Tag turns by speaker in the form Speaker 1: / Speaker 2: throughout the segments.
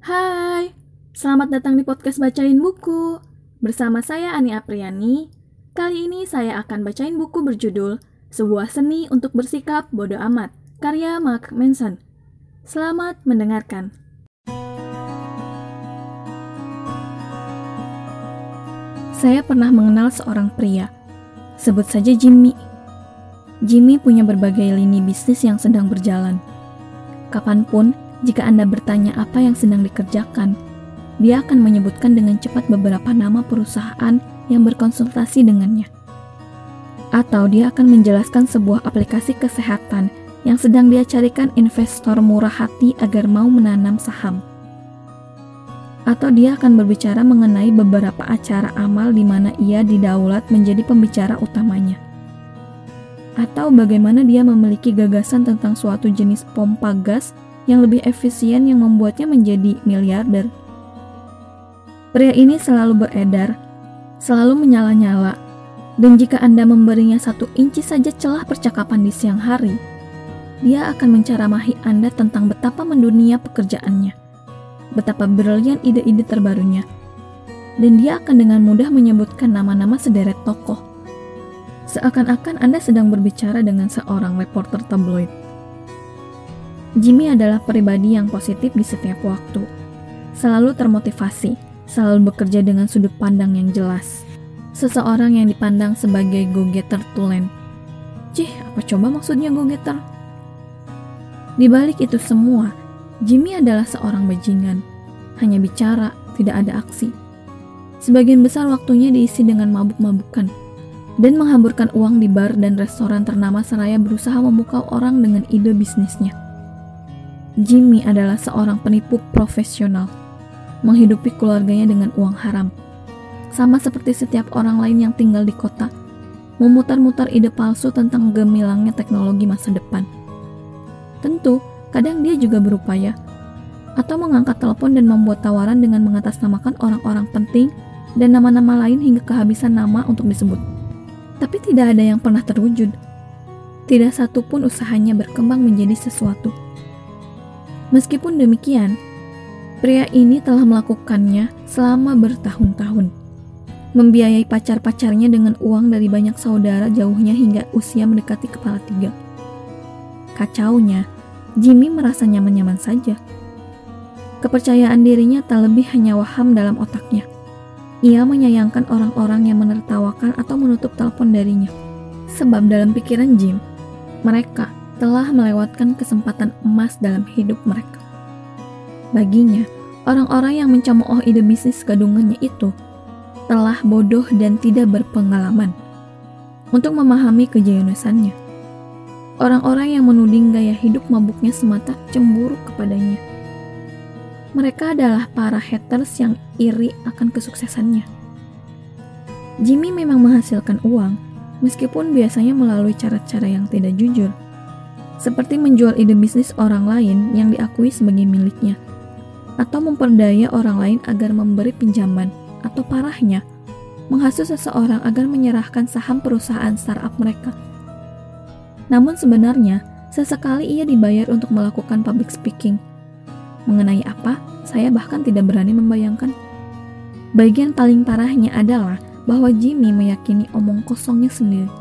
Speaker 1: Hai, selamat datang di podcast Bacain Buku. Bersama saya Ani Apriani. Kali ini saya akan bacain buku berjudul Sebuah Seni untuk Bersikap Bodoh Amat, karya Mark Manson. Selamat mendengarkan. Saya pernah mengenal seorang pria. Sebut saja Jimmy. Jimmy punya berbagai lini bisnis yang sedang berjalan. Kapan pun, jika Anda bertanya apa yang sedang dikerjakan, dia akan menyebutkan dengan cepat beberapa nama perusahaan yang berkonsultasi dengannya. Atau dia akan menjelaskan sebuah aplikasi kesehatan yang sedang dia carikan investor murah hati agar mau menanam saham. Atau dia akan berbicara mengenai beberapa acara amal di mana ia didaulat menjadi pembicara utamanya. Atau bagaimana dia memiliki gagasan tentang suatu jenis pompa gas yang lebih efisien yang membuatnya menjadi miliarder. Pria ini selalu beredar, selalu menyala-nyala, dan jika Anda memberinya satu inci saja celah percakapan di siang hari, dia akan menceramahi Anda tentang betapa mendunia pekerjaannya, betapa brilian ide-ide terbarunya, dan dia akan dengan mudah menyebutkan nama-nama sederet tokoh. Seakan-akan Anda sedang berbicara dengan seorang reporter tabloid. Jimmy adalah pribadi yang positif di setiap waktu, selalu termotivasi, selalu bekerja dengan sudut pandang yang jelas. Seseorang yang dipandang sebagai go-getter tulen. Cih, apa coba maksudnya go-getter? Di balik itu semua, Jimmy adalah seorang bajingan. Hanya bicara, tidak ada aksi. Sebagian besar waktunya diisi dengan mabuk-mabukan dan menghamburkan uang di bar dan restoran ternama seraya berusaha memukau orang dengan ide bisnisnya. Jimmy adalah seorang penipu profesional, menghidupi keluarganya dengan uang haram. Sama seperti setiap orang lain yang tinggal di kota, memutar-mutar ide palsu tentang gemilangnya teknologi masa depan. Tentu, kadang dia juga berupaya atau mengangkat telepon dan membuat tawaran dengan mengatasnamakan orang-orang penting dan nama-nama lain hingga kehabisan nama untuk disebut. Tapi tidak ada yang pernah terwujud. Tidak satu pun usahanya berkembang menjadi sesuatu. Meskipun demikian, pria ini telah melakukannya selama bertahun-tahun. Membiayai pacar-pacarnya dengan uang dari banyak saudara jauhnya hingga usia mendekati kepala tiga. Kacaunya, Jimmy merasa nyaman-nyaman saja. Kepercayaan dirinya tak lebih hanya waham dalam otaknya. Ia menyayangkan orang-orang yang menertawakan atau menutup telepon darinya. Sebab dalam pikiran Jim, mereka telah melewatkan kesempatan emas dalam hidup mereka. Baginya, orang-orang yang mencemooh ide bisnis gadungannya itu telah bodoh dan tidak berpengalaman untuk memahami kejayunusannya. Orang-orang yang menuding gaya hidup mabuknya semata cemburu kepadanya. Mereka adalah para haters yang iri akan kesuksesannya. Jimmy memang menghasilkan uang, meskipun biasanya melalui cara-cara yang tidak jujur seperti menjual ide bisnis orang lain yang diakui sebagai miliknya, atau memperdaya orang lain agar memberi pinjaman, atau parahnya, menghasut seseorang agar menyerahkan saham perusahaan startup mereka. Namun sebenarnya, sesekali ia dibayar untuk melakukan public speaking. Mengenai apa, saya bahkan tidak berani membayangkan. Bagian paling parahnya adalah bahwa Jimmy meyakini omong kosongnya sendiri.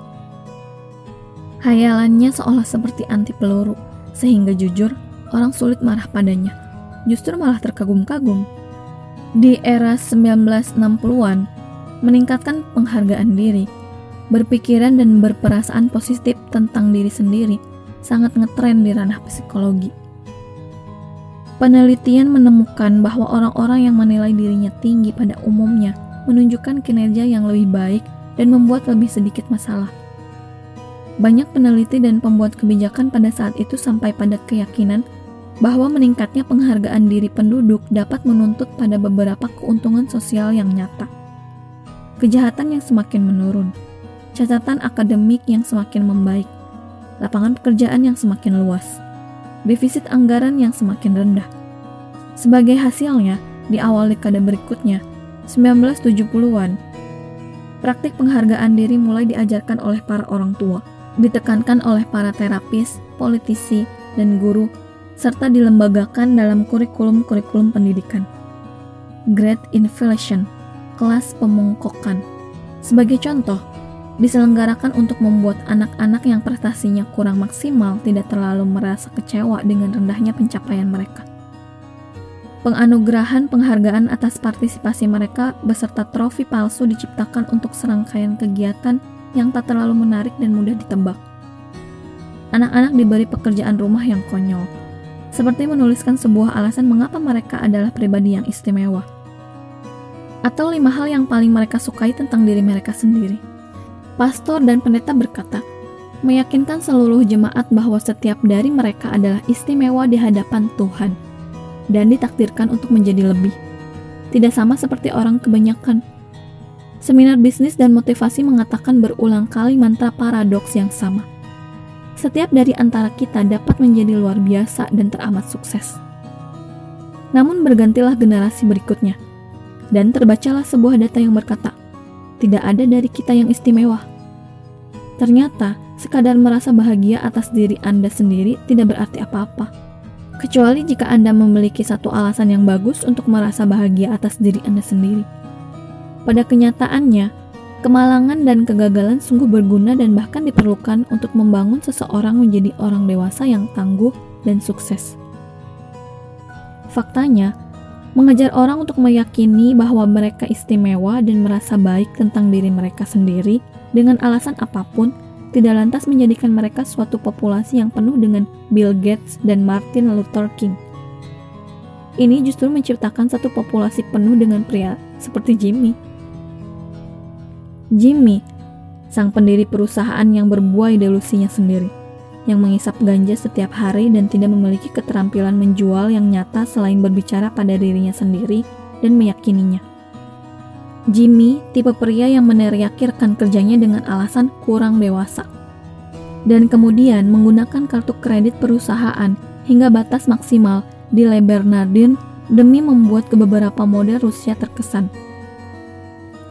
Speaker 1: Hayalannya seolah seperti anti peluru, sehingga jujur, orang sulit marah padanya. Justru malah terkagum-kagum. Di era 1960-an, meningkatkan penghargaan diri, berpikiran dan berperasaan positif tentang diri sendiri sangat ngetren di ranah psikologi. Penelitian menemukan bahwa orang-orang yang menilai dirinya tinggi pada umumnya menunjukkan kinerja yang lebih baik dan membuat lebih sedikit masalah. Banyak peneliti dan pembuat kebijakan pada saat itu sampai pada keyakinan bahwa meningkatnya penghargaan diri penduduk dapat menuntut pada beberapa keuntungan sosial yang nyata. Kejahatan yang semakin menurun, catatan akademik yang semakin membaik, lapangan pekerjaan yang semakin luas, defisit anggaran yang semakin rendah. Sebagai hasilnya, di awal dekade berikutnya, 1970-an, praktik penghargaan diri mulai diajarkan oleh para orang tua ditekankan oleh para terapis, politisi, dan guru serta dilembagakan dalam kurikulum-kurikulum pendidikan. Great Inflation, kelas pemongkokan. Sebagai contoh, diselenggarakan untuk membuat anak-anak yang prestasinya kurang maksimal tidak terlalu merasa kecewa dengan rendahnya pencapaian mereka. Penganugerahan penghargaan atas partisipasi mereka beserta trofi palsu diciptakan untuk serangkaian kegiatan yang tak terlalu menarik dan mudah ditebak. Anak-anak diberi pekerjaan rumah yang konyol, seperti menuliskan sebuah alasan mengapa mereka adalah pribadi yang istimewa. Atau lima hal yang paling mereka sukai tentang diri mereka sendiri. Pastor dan pendeta berkata, meyakinkan seluruh jemaat bahwa setiap dari mereka adalah istimewa di hadapan Tuhan – dan ditakdirkan untuk menjadi lebih. Tidak sama seperti orang kebanyakan. Seminar bisnis dan motivasi mengatakan berulang kali mantra paradoks yang sama. Setiap dari antara kita dapat menjadi luar biasa dan teramat sukses. Namun bergantilah generasi berikutnya, dan terbacalah sebuah data yang berkata, tidak ada dari kita yang istimewa. Ternyata, sekadar merasa bahagia atas diri Anda sendiri tidak berarti apa-apa kecuali jika Anda memiliki satu alasan yang bagus untuk merasa bahagia atas diri Anda sendiri. Pada kenyataannya, kemalangan dan kegagalan sungguh berguna dan bahkan diperlukan untuk membangun seseorang menjadi orang dewasa yang tangguh dan sukses. Faktanya, mengejar orang untuk meyakini bahwa mereka istimewa dan merasa baik tentang diri mereka sendiri dengan alasan apa pun tidak lantas menjadikan mereka suatu populasi yang penuh dengan Bill Gates dan Martin Luther King. Ini justru menciptakan satu populasi penuh dengan pria seperti Jimmy. Jimmy, sang pendiri perusahaan yang berbuai delusinya sendiri, yang mengisap ganja setiap hari dan tidak memiliki keterampilan menjual yang nyata selain berbicara pada dirinya sendiri dan meyakininya. Jimmy tipe pria yang meneriakirkan kerjanya dengan alasan kurang dewasa. Dan kemudian menggunakan kartu kredit perusahaan hingga batas maksimal di Le Bernardin demi membuat ke beberapa model Rusia terkesan.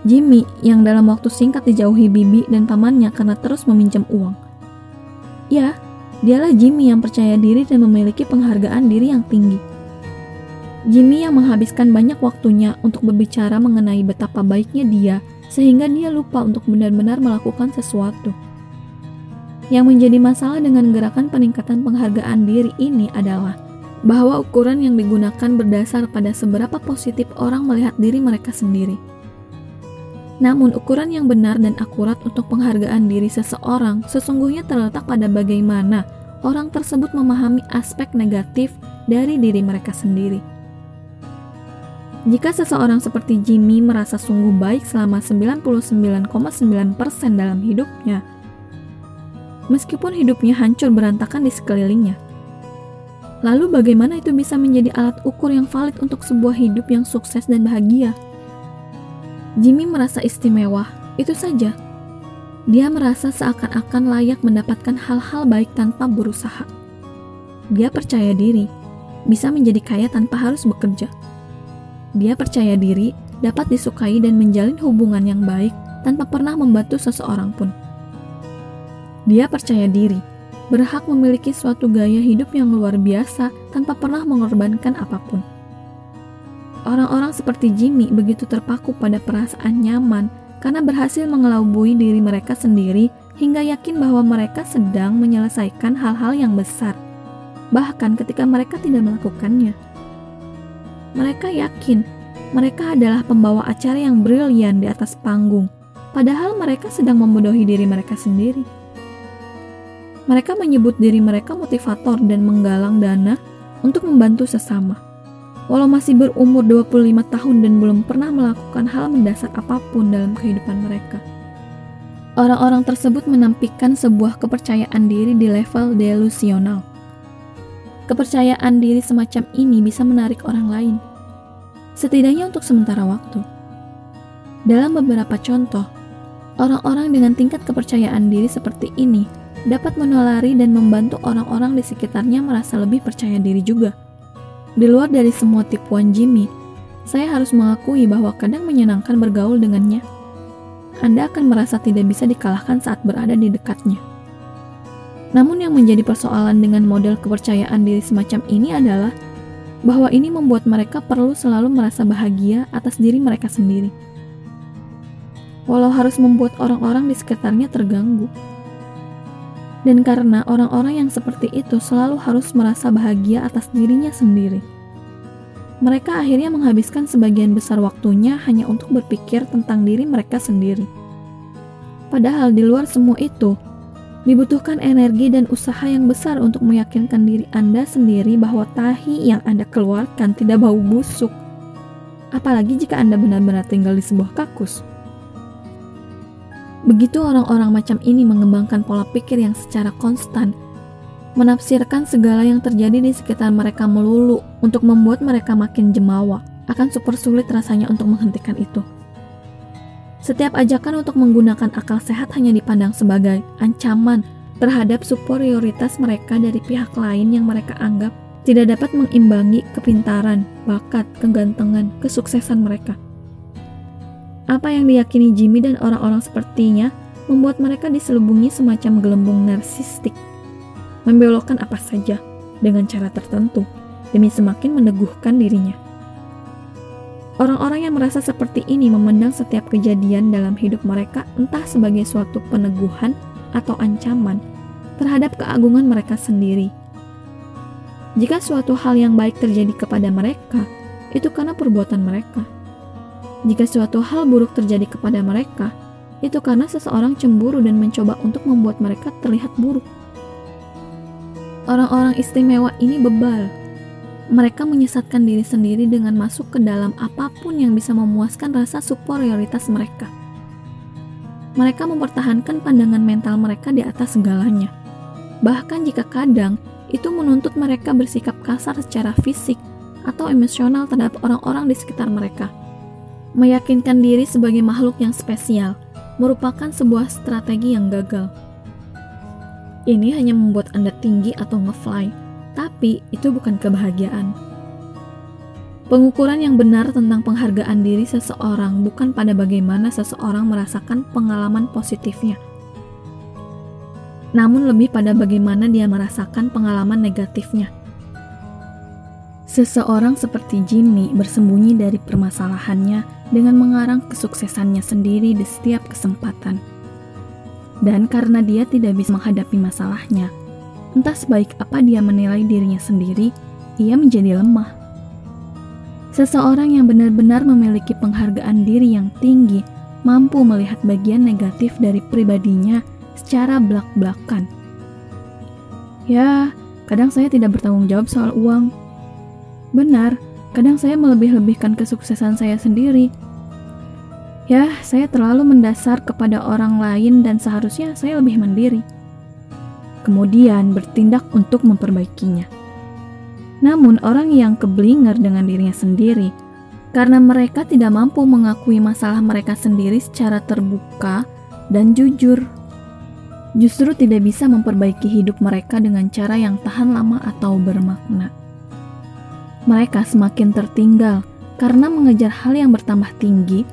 Speaker 1: Jimmy yang dalam waktu singkat dijauhi bibi dan pamannya karena terus meminjam uang. Ya, dialah Jimmy yang percaya diri dan memiliki penghargaan diri yang tinggi. Jimmy yang menghabiskan banyak waktunya untuk berbicara mengenai betapa baiknya dia, sehingga dia lupa untuk benar-benar melakukan sesuatu. Yang menjadi masalah dengan gerakan peningkatan penghargaan diri ini adalah bahwa ukuran yang digunakan berdasar pada seberapa positif orang melihat diri mereka sendiri. Namun, ukuran yang benar dan akurat untuk penghargaan diri seseorang sesungguhnya terletak pada bagaimana orang tersebut memahami aspek negatif dari diri mereka sendiri. Jika seseorang seperti Jimmy merasa sungguh baik selama 99,9% dalam hidupnya, meskipun hidupnya hancur berantakan di sekelilingnya, lalu bagaimana itu bisa menjadi alat ukur yang valid untuk sebuah hidup yang sukses dan bahagia? Jimmy merasa istimewa, itu saja. Dia merasa seakan-akan layak mendapatkan hal-hal baik tanpa berusaha. Dia percaya diri, bisa menjadi kaya tanpa harus bekerja dia percaya diri, dapat disukai dan menjalin hubungan yang baik tanpa pernah membantu seseorang pun. Dia percaya diri, berhak memiliki suatu gaya hidup yang luar biasa tanpa pernah mengorbankan apa pun. Orang-orang seperti Jimmy begitu terpaku pada perasaan nyaman karena berhasil mengelabui diri mereka sendiri hingga yakin bahwa mereka sedang menyelesaikan hal-hal yang besar, bahkan ketika mereka tidak melakukannya. Mereka yakin mereka adalah pembawa acara yang brilian di atas panggung, padahal mereka sedang membodohi diri mereka sendiri. Mereka menyebut diri mereka motivator dan menggalang dana untuk membantu sesama. Walau masih berumur 25 tahun dan belum pernah melakukan hal mendasar apa pun dalam kehidupan mereka. Orang-orang tersebut menampilkan sebuah kepercayaan diri di level delusional Kepercayaan diri semacam ini bisa menarik orang lain, setidaknya untuk sementara waktu. Dalam beberapa contoh, orang-orang dengan tingkat kepercayaan diri seperti ini dapat menolari dan membantu orang-orang di sekitarnya merasa lebih percaya diri juga. Di luar dari semua tipuan Jimmy, saya harus mengakui bahwa kadang menyenangkan bergaul dengannya. Anda akan merasa tidak bisa dikalahkan saat berada di dekatnya. Namun yang menjadi persoalan dengan model kepercayaan diri semacam ini adalah bahwa ini membuat mereka perlu selalu merasa bahagia atas diri mereka sendiri. Walau harus membuat orang-orang di sekitarnya terganggu. Dan karena orang-orang yang seperti itu selalu harus merasa bahagia atas dirinya sendiri. Mereka akhirnya menghabiskan sebagian besar waktunya hanya untuk berpikir tentang diri mereka sendiri. Padahal di luar semua itu, Dibutuhkan energi dan usaha yang besar untuk meyakinkan diri Anda sendiri bahwa tahi yang Anda keluarkan tidak bau busuk. Apalagi jika Anda benar-benar tinggal di sebuah kakus. Begitu orang-orang macam ini mengembangkan pola pikir yang secara konstan, menafsirkan segala yang terjadi di sekitar mereka melulu untuk membuat mereka makin jemawa, akan super sulit rasanya untuk menghentikan itu. Setiap ajakan untuk menggunakan akal sehat hanya dipandang sebagai ancaman terhadap superioritas mereka dari pihak lain yang mereka anggap tidak dapat mengimbangi kepintaran, bakat, kegantengan, kesuksesan mereka. Apa yang diyakini Jimmy dan orang-orang sepertinya membuat mereka diselubungi semacam gelembung narsistik, membelokkan apa saja dengan cara tertentu demi semakin meneguhkan dirinya. Orang-orang yang merasa seperti ini memandang setiap kejadian dalam hidup mereka entah sebagai suatu peneguhan atau ancaman terhadap keagungan mereka sendiri. Jika suatu hal yang baik terjadi kepada mereka, itu karena perbuatan mereka. Jika suatu hal buruk terjadi kepada mereka, itu karena seseorang cemburu dan mencoba untuk membuat mereka terlihat buruk. Orang-orang istimewa ini bebal mereka menyesatkan diri sendiri dengan masuk ke dalam apa pun yang bisa memuaskan rasa superioritas mereka. Mereka mempertahankan pandangan mental mereka di atas segalanya. Bahkan jika kadang itu menuntut mereka bersikap kasar secara fisik atau emosional terhadap orang-orang di sekitar mereka. Meyakinkan diri sebagai makhluk yang spesial merupakan sebuah strategi yang gagal. Ini hanya membuat Anda tinggi atau ngefly, tapi itu bukan kebahagiaan. Pengukuran yang benar tentang penghargaan diri seseorang bukan pada bagaimana seseorang merasakan pengalaman positifnya, namun lebih pada bagaimana dia merasakan pengalaman negatifnya. Seseorang seperti Jimmy bersembunyi dari permasalahannya dengan mengarang kesuksesannya sendiri di setiap kesempatan. Dan karena dia tidak bisa menghadapi masalahnya, Entah sebaik apa dia menilai dirinya sendiri, ia menjadi lemah. Seseorang yang benar-benar memiliki penghargaan diri yang tinggi mampu melihat bagian negatif dari pribadinya secara belak-belakan. Ya, kadang saya tidak bertanggung jawab soal uang. Benar, kadang saya melebih-lebihkan kesuksesan saya sendiri. Ya, saya terlalu mendasar kepada orang lain dan seharusnya saya lebih mandiri kemudian bertindak untuk memperbaikinya. Namun, orang yang keblinger dengan dirinya sendiri karena mereka tidak mampu mengakui masalah mereka sendiri secara terbuka dan jujur, justru tidak bisa memperbaiki hidup mereka dengan cara yang tahan lama atau bermakna. Mereka semakin tertinggal karena mengejar hal yang bertambah tinggi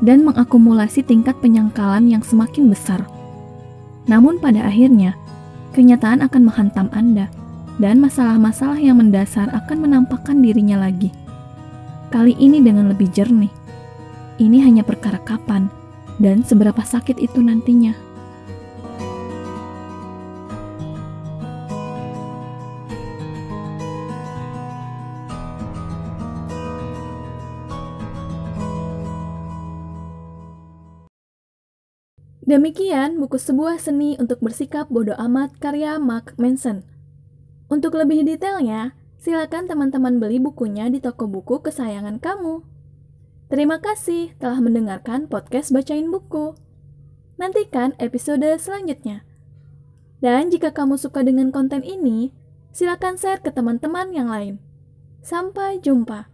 Speaker 1: dan mengakumulasi tingkat penyangkalan yang semakin besar. Namun, pada akhirnya kenyataan akan menghantam Anda, dan masalah-masalah yang mendasar akan menampakkan dirinya lagi. Kali ini dengan lebih jernih. Ini hanya perkara kapan dan seberapa sakit itu nantinya. Demikian buku sebuah seni untuk bersikap bodoh amat karya Mark Manson. Untuk lebih detailnya, silakan teman-teman beli bukunya di toko buku kesayangan kamu. Terima kasih telah mendengarkan podcast Bacain Buku. Nantikan episode selanjutnya. Dan jika kamu suka dengan konten ini, silakan share ke teman-teman yang lain. Sampai jumpa.